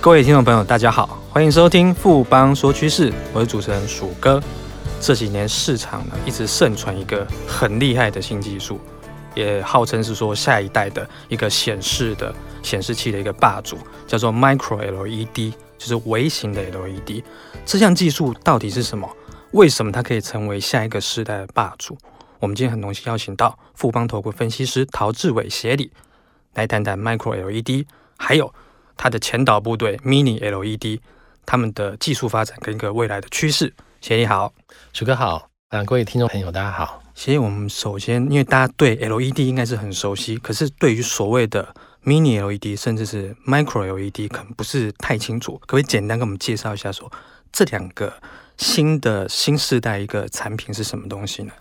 各位听众朋友，大家好，欢迎收听富邦说趋势，我是主持人鼠哥。这几年市场呢一直盛传一个很厉害的新技术，也号称是说下一代的一个显示的显示器的一个霸主，叫做 Micro LED，就是微型的 LED。这项技术到底是什么？为什么它可以成为下一个时代的霸主？我们今天很荣幸邀请到富邦投顾分析师陶志伟协理来谈谈 Micro LED，还有。它的前导部队 Mini LED，他们的技术发展跟一个未来的趋势。协理好，鼠哥好，啊，各位听众朋友大家好。协理，我们首先因为大家对 LED 应该是很熟悉，可是对于所谓的 Mini LED 甚至是 Micro LED 可能不是太清楚，可不可以简单跟我们介绍一下说，说这两个新的新世代一个产品是什么东西呢？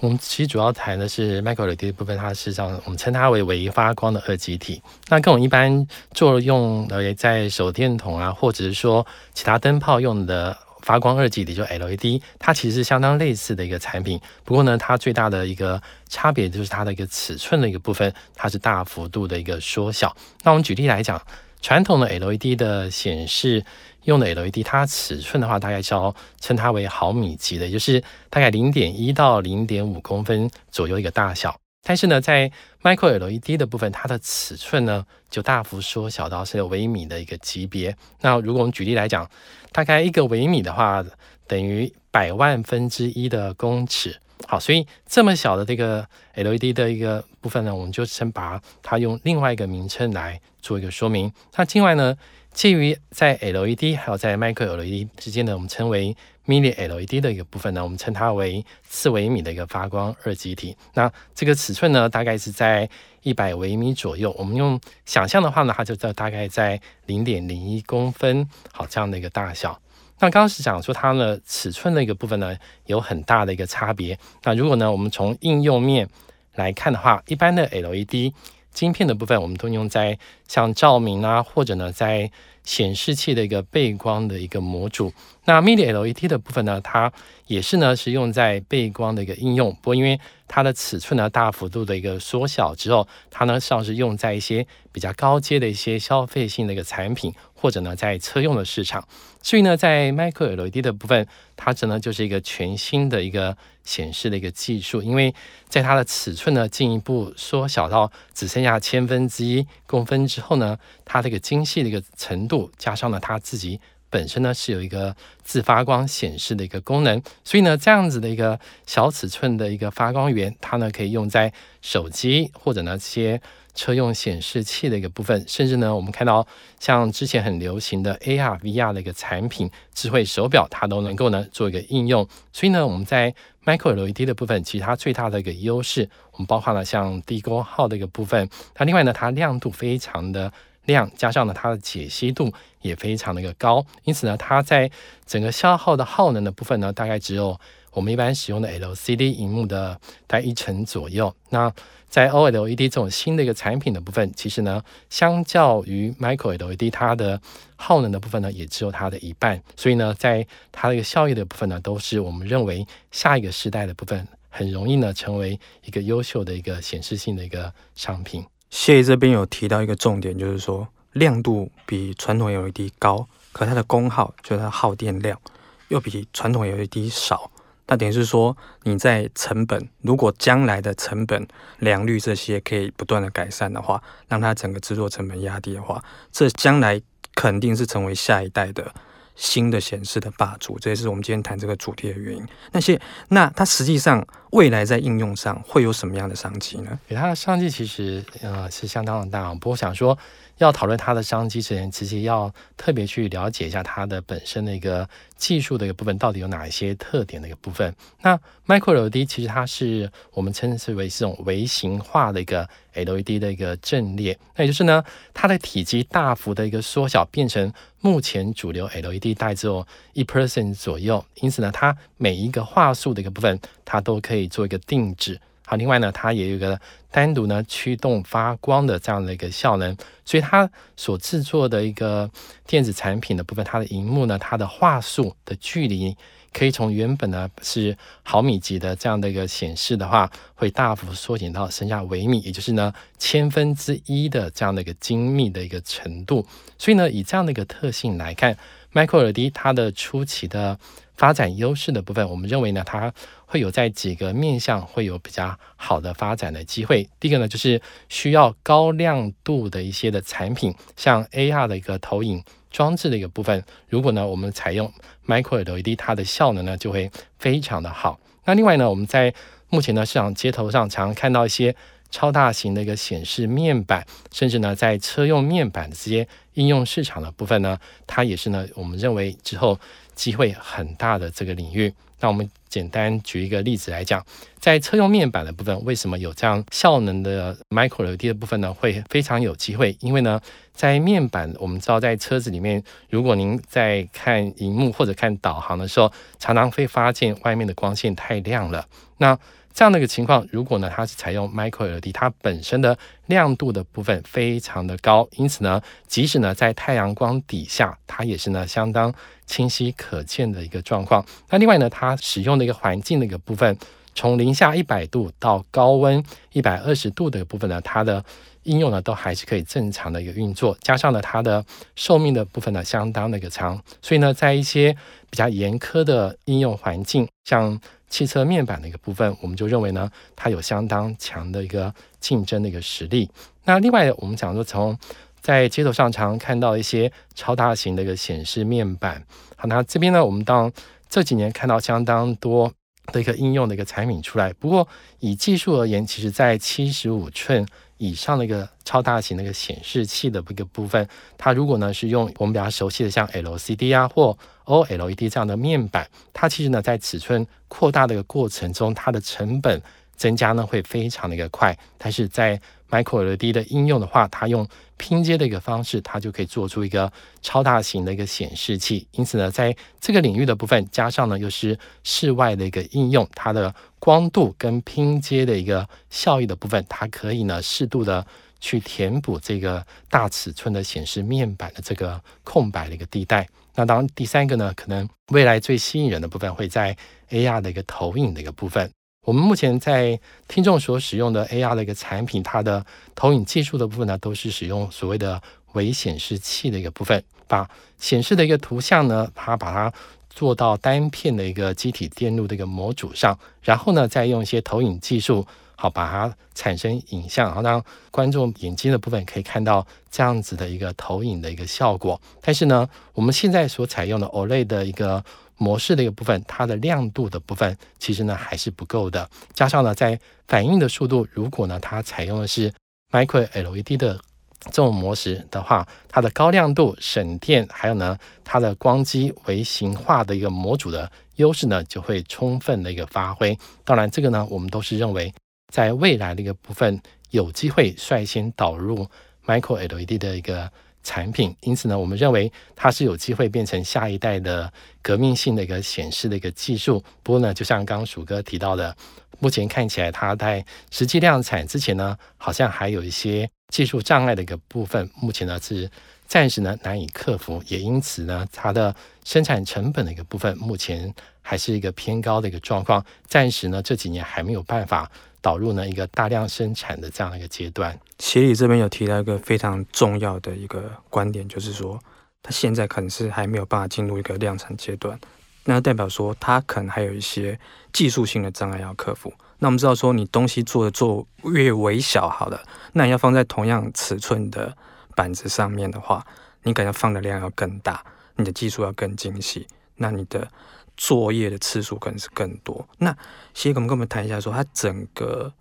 我们其实主要谈的是 Micro LED 部分，它事实上我们称它为微发光的二极体。那跟我们一般作用的在手电筒啊，或者是说其他灯泡用的发光二极体，就 LED，它其实是相当类似的一个产品。不过呢，它最大的一个差别就是它的一个尺寸的一个部分，它是大幅度的一个缩小。那我们举例来讲，传统的 LED 的显示。用的 LED，它尺寸的话，大概是要称它为毫米级的，也就是大概零点一到零点五公分左右一个大小。但是呢，在 Micro LED 的部分，它的尺寸呢就大幅缩小到是微米的一个级别。那如果我们举例来讲，大概一个微米的话，等于百万分之一的公尺。好，所以这么小的这个 LED 的一个部分呢，我们就先把它用另外一个名称来做一个说明。那另外呢，介于在 LED 还有在 Micro LED 之间呢，我们称为 Mini LED 的一个部分呢，我们称它为四微米的一个发光二极体。那这个尺寸呢，大概是在一百微米左右。我们用想象的话呢，它就在大概在零点零一公分，好，这样的一个大小。那刚刚是讲说它的尺寸的一个部分呢，有很大的一个差别。那如果呢，我们从应用面来看的话，一般的 LED。晶片的部分，我们都用在像照明啊，或者呢，在显示器的一个背光的一个模组。那 Mini LED 的部分呢，它也是呢，是用在背光的一个应用。不过因为它的尺寸呢，大幅度的一个缩小之后，它呢，像是用在一些比较高阶的一些消费性的一个产品。或者呢，在车用的市场，所以呢，在 Micro LED 的部分，它只能就是一个全新的一个显示的一个技术，因为在它的尺寸呢进一步缩小到只剩下千分之一公分之后呢，它这个精细的一个程度，加上了它自己本身呢是有一个自发光显示的一个功能，所以呢这样子的一个小尺寸的一个发光源，它呢可以用在手机或者那些。车用显示器的一个部分，甚至呢，我们看到像之前很流行的 AR、VR 的一个产品，智慧手表，它都能够呢做一个应用。所以呢，我们在 Micro LED 的部分，其实它最大的一个优势，我们包括了像低功耗的一个部分。它另外呢，它亮度非常的量，加上呢它的解析度也非常的一个高，因此呢，它在整个消耗的耗能的部分呢，大概只有我们一般使用的 LCD 荧幕的大概一成左右。那在 OLED 这种新的一个产品的部分，其实呢，相较于 Micro LED，它的耗能的部分呢，也只有它的一半。所以呢，在它的一个效益的部分呢，都是我们认为下一个时代的部分，很容易呢成为一个优秀的一个显示性的一个商品。谢这边有提到一个重点，就是说亮度比传统 LED 高，可它的功耗，就是它耗电量，又比传统 LED 少。那等于是说，你在成本，如果将来的成本、良率这些可以不断的改善的话，让它整个制作成本压低的话，这将来肯定是成为下一代的新的显示的霸主。这也是我们今天谈这个主题的原因。那些，那它实际上未来在应用上会有什么样的商机呢？它的商机其实呃是相当的大。不过想说。要讨论它的商机之前，其实要特别去了解一下它的本身的一个技术的一个部分，到底有哪一些特点的一个部分。那 Micro LED 其实它是我们称之为这种微型化的一个 LED 的一个阵列，那也就是呢，它的体积大幅的一个缩小，变成目前主流 LED 带只有一 percent 左右。因此呢，它每一个画素的一个部分，它都可以做一个定制。好，另外呢，它也有一个单独呢驱动发光的这样的一个效能，所以它所制作的一个电子产品的部分，它的荧幕呢，它的画素的距离可以从原本呢是毫米级的这样的一个显示的话，会大幅缩减到剩下微米，也就是呢千分之一的这样的一个精密的一个程度。所以呢，以这样的一个特性来看，Micro LED 它的初期的发展优势的部分，我们认为呢，它会有在几个面向会有比较好的发展的机会。第一个呢，就是需要高亮度的一些的产品，像 AR 的一个投影装置的一个部分。如果呢，我们采用 Micro LED，它的效能呢就会非常的好。那另外呢，我们在目前呢市场街头上常常看到一些超大型的一个显示面板，甚至呢在车用面板的这些应用市场的部分呢，它也是呢我们认为之后。机会很大的这个领域，那我们简单举一个例子来讲，在车用面板的部分，为什么有这样效能的 Micro LED 的部分呢？会非常有机会，因为呢，在面板，我们知道在车子里面，如果您在看荧幕或者看导航的时候，常常会发现外面的光线太亮了，那。这样的一个情况，如果呢，它是采用 Micro LED，它本身的亮度的部分非常的高，因此呢，即使呢在太阳光底下，它也是呢相当清晰可见的一个状况。那另外呢，它使用的一个环境的一个部分，从零下一百度到高温一百二十度的部分呢，它的应用呢都还是可以正常的一个运作。加上呢，它的寿命的部分呢相当的一个长，所以呢，在一些比较严苛的应用环境，像汽车面板的一个部分，我们就认为呢，它有相当强的一个竞争的一个实力。那另外，我们讲说，从在街头上常看到一些超大型的一个显示面板。好，那这边呢，我们当这几年看到相当多的一个应用的一个产品出来。不过，以技术而言，其实在七十五寸以上的一个超大型那个显示器的一个部分，它如果呢是用我们比较熟悉的像 LCD 啊或 OLED 这样的面板，它其实呢在尺寸扩大的一个过程中，它的成本增加呢会非常的一个快。但是在 Micro LED 的应用的话，它用拼接的一个方式，它就可以做出一个超大型的一个显示器。因此呢，在这个领域的部分，加上呢又是室外的一个应用，它的光度跟拼接的一个效益的部分，它可以呢适度的去填补这个大尺寸的显示面板的这个空白的一个地带。那当然，第三个呢，可能未来最吸引人的部分会在 AR 的一个投影的一个部分。我们目前在听众所使用的 AR 的一个产品，它的投影技术的部分呢，都是使用所谓的微显示器的一个部分，把显示的一个图像呢，它把它做到单片的一个机体电路的一个模组上，然后呢，再用一些投影技术。好，把它产生影像，然后让观众眼睛的部分可以看到这样子的一个投影的一个效果。但是呢，我们现在所采用的 OLED 的一个模式的一个部分，它的亮度的部分其实呢还是不够的。加上呢，在反应的速度，如果呢它采用的是 Micro LED 的这种模式的话，它的高亮度、省电，还有呢它的光机微型化的一个模组的优势呢，就会充分的一个发挥。当然，这个呢我们都是认为。在未来的一个部分，有机会率先导入 Micro LED 的一个产品，因此呢，我们认为它是有机会变成下一代的革命性的一个显示的一个技术。不过呢，就像刚刚薯哥提到的，目前看起来它在实际量产之前呢，好像还有一些技术障碍的一个部分，目前呢是暂时呢难以克服，也因此呢，它的生产成本的一个部分，目前还是一个偏高的一个状况，暂时呢这几年还没有办法。导入呢一个大量生产的这样的一个阶段，协理这边有提到一个非常重要的一个观点，就是说它现在可能是还没有办法进入一个量产阶段，那代表说它可能还有一些技术性的障碍要克服。那我们知道说你东西做的做越微小好了，那你要放在同样尺寸的板子上面的话，你可能放的量要更大，你的技术要更精细，那你的。作业的次数可能是更多。那协理，我们跟我们谈一下说，它整个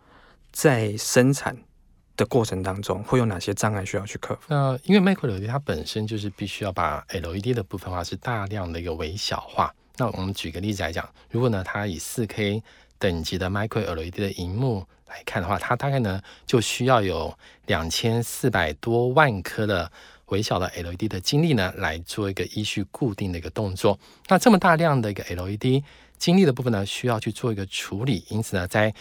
在生产的过程当中会有哪些障碍需要去克服？那因为 Micro LED 它本身就是必须要把 LED 的部分化是大量的一个微小化。那我们举个例子来讲，如果呢它以 4K 等级的 Micro LED 的荧幕来看的话，它大概呢就需要有两千四百多万颗的。微小的 LED 的晶粒呢，来做一个依序固定的一个动作。那这么大量的一个 LED 晶粒的部分呢，需要去做一个处理。因此呢，在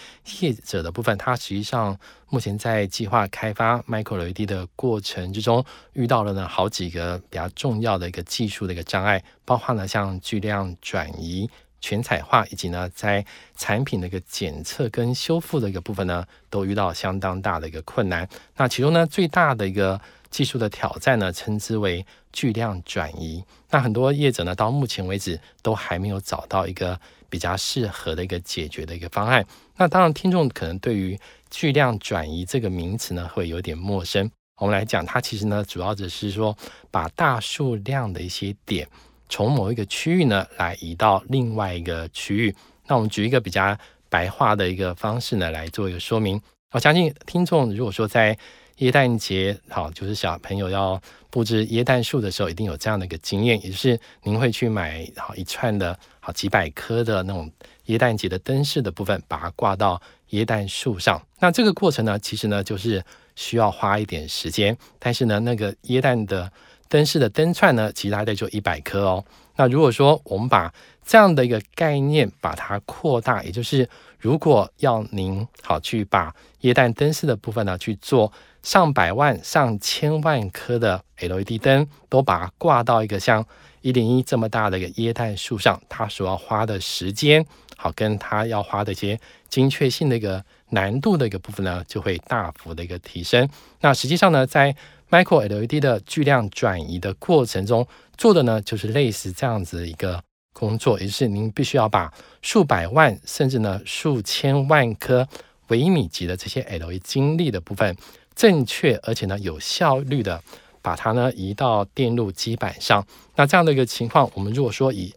业者的部分，它实际上目前在计划开发 Micro LED 的过程之中，遇到了呢好几个比较重要的一个技术的一个障碍，包括呢像巨量转移、全彩化，以及呢在产品的一个检测跟修复的一个部分呢，都遇到相当大的一个困难。那其中呢最大的一个技术的挑战呢，称之为巨量转移。那很多业者呢到目前为止都还没有找到一个比较适合的一个解决的一个方案。那当然，听众可能对于巨量转移这个名词呢会有点陌生。我们来讲，它其实呢，主要只是说把大数量的一些点从某一个区域呢，来移到另外一个区域。那我们举一个比较白话的一个方式呢，来做一个说明。我相信听众如果说在耶诞节，好，就是小朋友要布置耶诞树的时候，一定有这样的一个经验，也就是您会去买好一串的好几百颗的那种耶诞节的灯饰的部分，把它挂到耶诞树上。那这个过程呢，其实呢，就是。需要花一点时间，但是呢，那个耶诞的灯饰的灯串呢，其实大概就一百颗哦。那如果说我们把这样的一个概念把它扩大，也就是如果要您好去把耶诞灯饰的部分呢去做上百万、上千万颗的 LED 灯，都把它挂到一个像一零一这么大的一个耶诞树上，它所要花的时间，好跟它要花的一些精确性的一个。难度的一个部分呢，就会大幅的一个提升。那实际上呢，在 Micro LED 的巨量转移的过程中，做的呢就是类似这样子一个工作，也就是您必须要把数百万甚至呢数千万颗微米级的这些 LED 晶粒的部分，正确而且呢有效率的把它呢移到电路基板上。那这样的一个情况，我们如果说以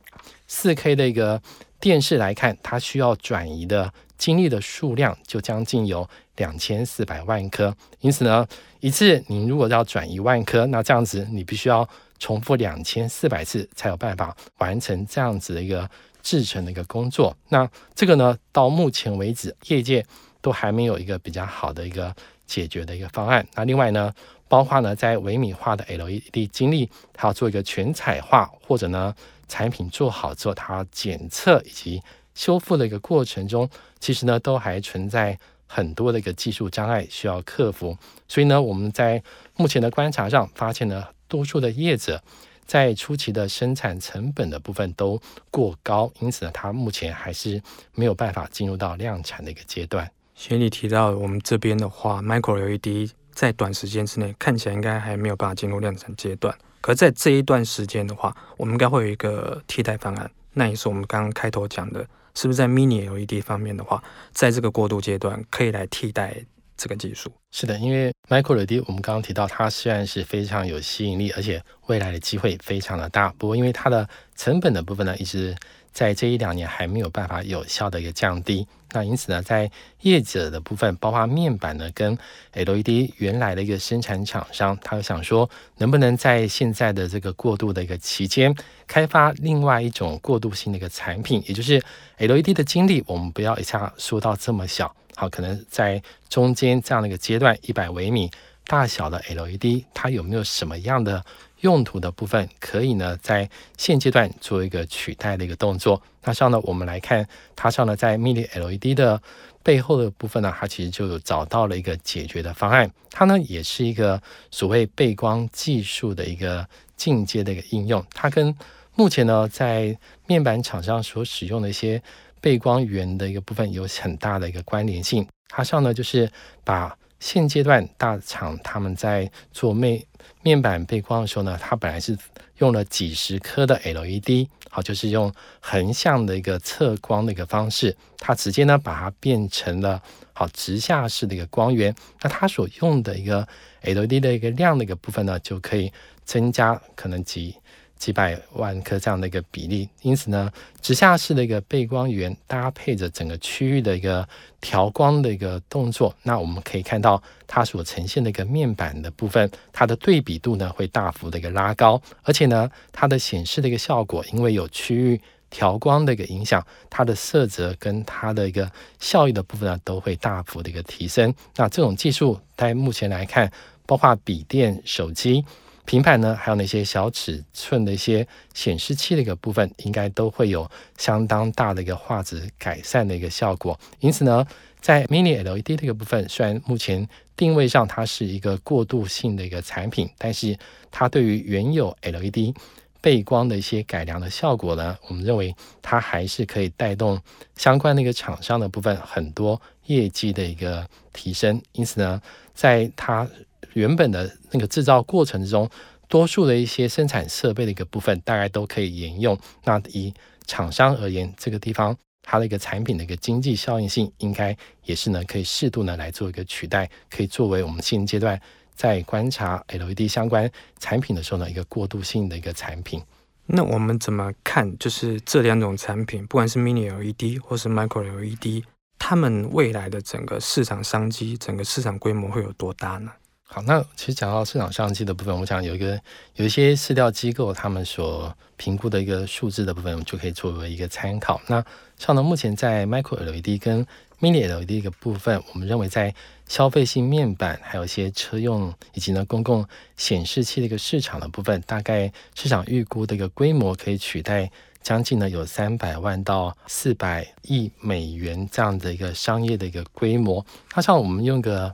4K 的一个电视来看，它需要转移的。晶粒的数量就将近有两千四百万颗，因此呢，一次你如果要转一万颗，那这样子你必须要重复两千四百次才有办法完成这样子的一个制成的一个工作。那这个呢，到目前为止，业界都还没有一个比较好的一个解决的一个方案。那另外呢，包括呢，在微米化的 LED 晶粒，它要做一个全彩化，或者呢，产品做好之后，它检测以及修复的一个过程中，其实呢都还存在很多的一个技术障碍需要克服。所以呢，我们在目前的观察上发现呢，多数的业者在初期的生产成本的部分都过高，因此呢，它目前还是没有办法进入到量产的一个阶段。学你提到我们这边的话，Micro LED 在短时间之内看起来应该还没有办法进入量产阶段，可在这一段时间的话，我们应该会有一个替代方案。那也是我们刚刚开头讲的。是不是在 Mini LED 方面的话，在这个过渡阶段可以来替代这个技术？是的，因为 Micro LED 我们刚刚提到，它虽然是非常有吸引力，而且未来的机会非常的大。不过，因为它的成本的部分呢，一直在这一两年还没有办法有效的一个降低。那因此呢，在业者的部分，包括面板呢，跟 LED 原来的一个生产厂商，他想说，能不能在现在的这个过渡的一个期间，开发另外一种过渡性的一个产品，也就是 LED 的经历，我们不要一下说到这么小，好，可能在中间这样的一个阶段，一百微米大小的 LED，它有没有什么样的用途的部分，可以呢，在现阶段做一个取代的一个动作。那上呢，我们来看它上呢，在 Mini LED 的背后的部分呢，它其实就找到了一个解决的方案。它呢，也是一个所谓背光技术的一个进阶的一个应用。它跟目前呢，在面板厂商所使用的一些背光源的一个部分有很大的一个关联性。它上呢，就是把现阶段大厂他们在做面面板背光的时候呢，它本来是用了几十颗的 LED，好，就是用横向的一个测光的一个方式，它直接呢把它变成了好直下式的一个光源，那它所用的一个 LED 的一个亮的一个部分呢，就可以增加可能几。几百万颗这样的一个比例，因此呢，直下式的一个背光源搭配着整个区域的一个调光的一个动作，那我们可以看到它所呈现的一个面板的部分，它的对比度呢会大幅的一个拉高，而且呢，它的显示的一个效果，因为有区域调光的一个影响，它的色泽跟它的一个效益的部分呢都会大幅的一个提升。那这种技术在目前来看，包括笔电、手机。平板呢，还有那些小尺寸的一些显示器的一个部分，应该都会有相当大的一个画质改善的一个效果。因此呢，在 Mini LED 这个部分，虽然目前定位上它是一个过渡性的一个产品，但是它对于原有 LED 背光的一些改良的效果呢，我们认为它还是可以带动相关的一个厂商的部分很多业绩的一个提升。因此呢，在它原本的那个制造过程之中，多数的一些生产设备的一个部分，大概都可以沿用。那以厂商而言，这个地方它的一个产品的一个经济效应性，应该也是呢可以适度呢来做一个取代，可以作为我们现阶段。在观察 LED 相关产品的时候呢，一个过渡性的一个产品。那我们怎么看？就是这两种产品，不管是 Mini LED 或是 Micro LED，它们未来的整个市场商机、整个市场规模会有多大呢？好，那其实讲到市场商机的部分，我想有一个有一些市调机构他们所评估的一个数字的部分，我们就可以作为一个参考。那像呢，目前在 Micro LED 跟 Mini LED 一个部分，我们认为在消费性面板，还有一些车用以及呢公共显示器的一个市场的部分，大概市场预估的一个规模可以取代将近呢有三百万到四百亿美元这样的一个商业的一个规模。那像我们用个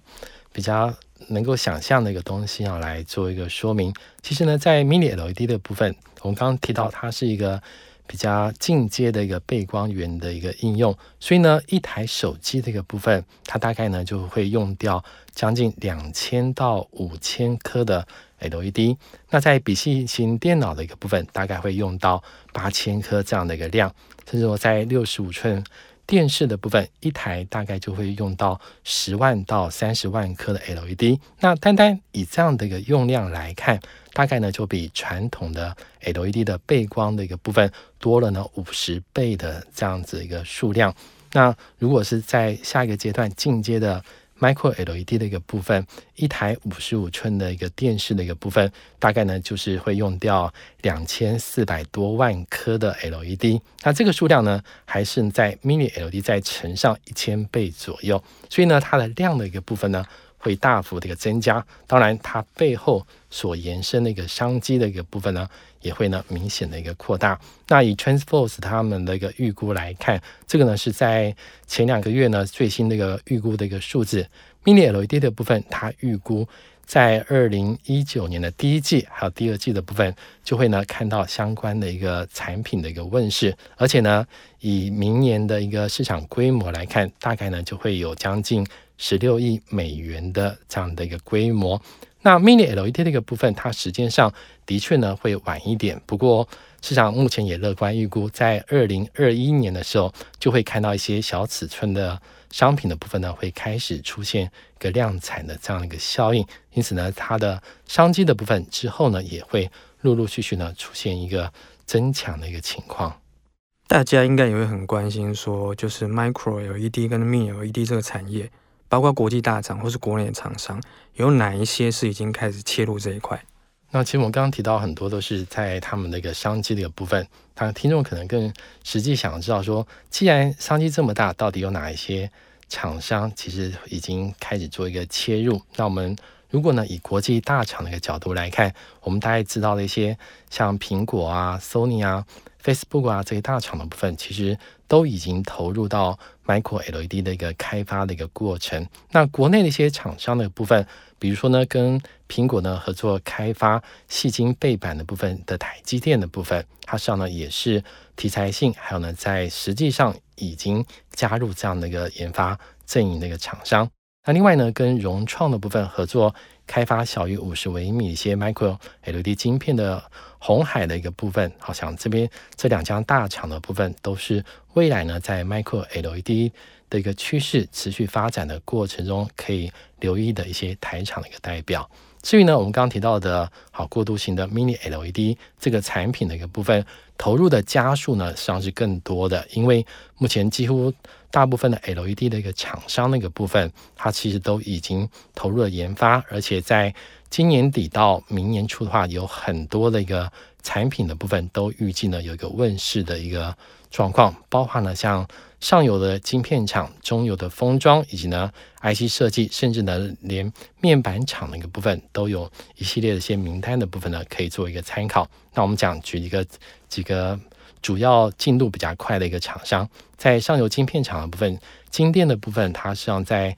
比较能够想象的一个东西啊来做一个说明，其实呢在 Mini LED 的部分，我们刚刚提到它是一个。比较进阶的一个背光源的一个应用，所以呢，一台手机的一个部分，它大概呢就会用掉将近两千到五千颗的 LED。那在笔记型电脑的一个部分，大概会用到八千颗这样的一个量，甚至说在六十五寸电视的部分，一台大概就会用到十万到三十万颗的 LED。那单单以这样的一个用量来看，大概呢就比传统的 LED 的背光的一个部分多了呢五十倍的这样子一个数量。那如果是在下一个阶段进阶的 Micro LED 的一个部分，一台五十五寸的一个电视的一个部分，大概呢就是会用掉两千四百多万颗的 LED。那这个数量呢，还是在 Mini LED 再乘上一千倍左右。所以呢，它的量的一个部分呢。会大幅的一个增加，当然它背后所延伸的一个商机的一个部分呢，也会呢明显的一个扩大。那以 Transforce 他们的一个预估来看，这个呢是在前两个月呢最新的一个预估的一个数字，Mini LED 的部分，它预估在二零一九年的第一季还有第二季的部分，就会呢看到相关的一个产品的一个问世，而且呢以明年的一个市场规模来看，大概呢就会有将近。十六亿美元的这样的一个规模，那 Mini LED 的一个部分，它时间上的确呢会晚一点。不过市场目前也乐观预估，在二零二一年的时候，就会看到一些小尺寸的商品的部分呢，会开始出现一个量产的这样的一个效应。因此呢，它的商机的部分之后呢，也会陆陆续续呢出现一个增强的一个情况。大家应该也会很关心，说就是 Micro LED 跟 Mini LED 这个产业。包括国际大厂或是国内的厂商，有哪一些是已经开始切入这一块？那其实我们刚刚提到很多都是在他们的一个商机的一个部分。当然，听众可能更实际想知道说，既然商机这么大，到底有哪一些厂商其实已经开始做一个切入？那我们如果呢以国际大厂的一个角度来看，我们大概知道的一些像苹果啊、Sony 啊、Facebook 啊这些大厂的部分，其实都已经投入到。Micro LED 的一个开发的一个过程，那国内的一些厂商的部分，比如说呢，跟苹果呢合作开发细晶背板的部分的台积电的部分，它实际上呢也是题材性，还有呢在实际上已经加入这样的一个研发阵营的一个厂商。那另外呢，跟融创的部分合作开发小于五十微米一些 Micro LED 芯片的红海的一个部分，好像这边这两家大厂的部分都是未来呢在 Micro LED 的一个趋势持续发展的过程中可以留意的一些台厂的一个代表。至于呢，我们刚刚提到的好过渡型的 Mini LED 这个产品的一个部分，投入的家数呢实际上是更多的，因为目前几乎。大部分的 LED 的一个厂商那个部分，它其实都已经投入了研发，而且在今年底到明年初的话，有很多的一个产品的部分都预计呢有一个问世的一个状况，包含了像上游的晶片厂、中游的封装，以及呢 IC 设计，甚至呢连面板厂的一个部分都有一系列的一些名单的部分呢，可以做一个参考。那我们讲举一个几个。主要进度比较快的一个厂商，在上游晶片厂的部分，晶电的部分，它实际上在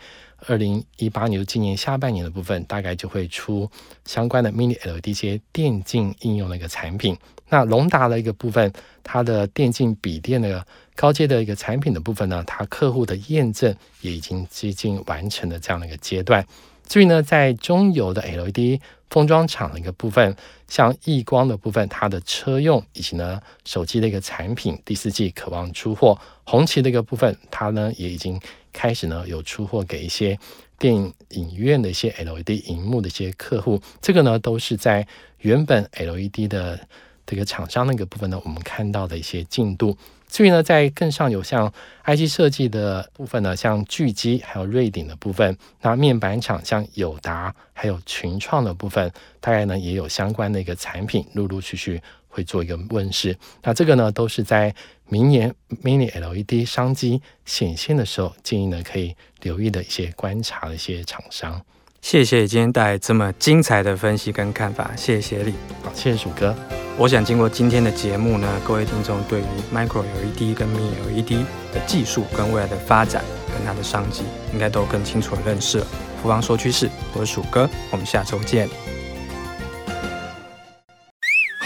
二零一八年今年下半年的部分，大概就会出相关的 Mini LED 一些电竞应用的一个产品。那隆达的一个部分，它的电竞笔电的高阶的一个产品的部分呢，它客户的验证也已经接近完成的这样的一个阶段。至于呢，在中游的 LED 封装厂的一个部分，像亿光的部分，它的车用以及呢手机的一个产品，第四季渴望出货。红旗的一个部分，它呢也已经开始呢有出货给一些电影院的一些 LED 荧幕的一些客户。这个呢都是在原本 LED 的这个厂商那个部分呢，我们看到的一些进度。至于呢，在更上游像 IC 设计的部分呢，像巨基还有瑞鼎的部分，那面板厂像友达还有群创的部分，大概呢也有相关的一个产品陆陆续续会做一个问世。那这个呢都是在明年 Mini LED 商机显现的时候，建议呢可以留意的一些观察的一些厂商。谢谢今天带来这么精彩的分析跟看法，谢谢你，好，谢谢鼠哥。我想经过今天的节目呢，各位听众对于 Micro LED 跟 Mini LED 的技术跟未来的发展跟它的商机，应该都更清楚的认识了。富邦说趋势，我是鼠哥，我们下周见。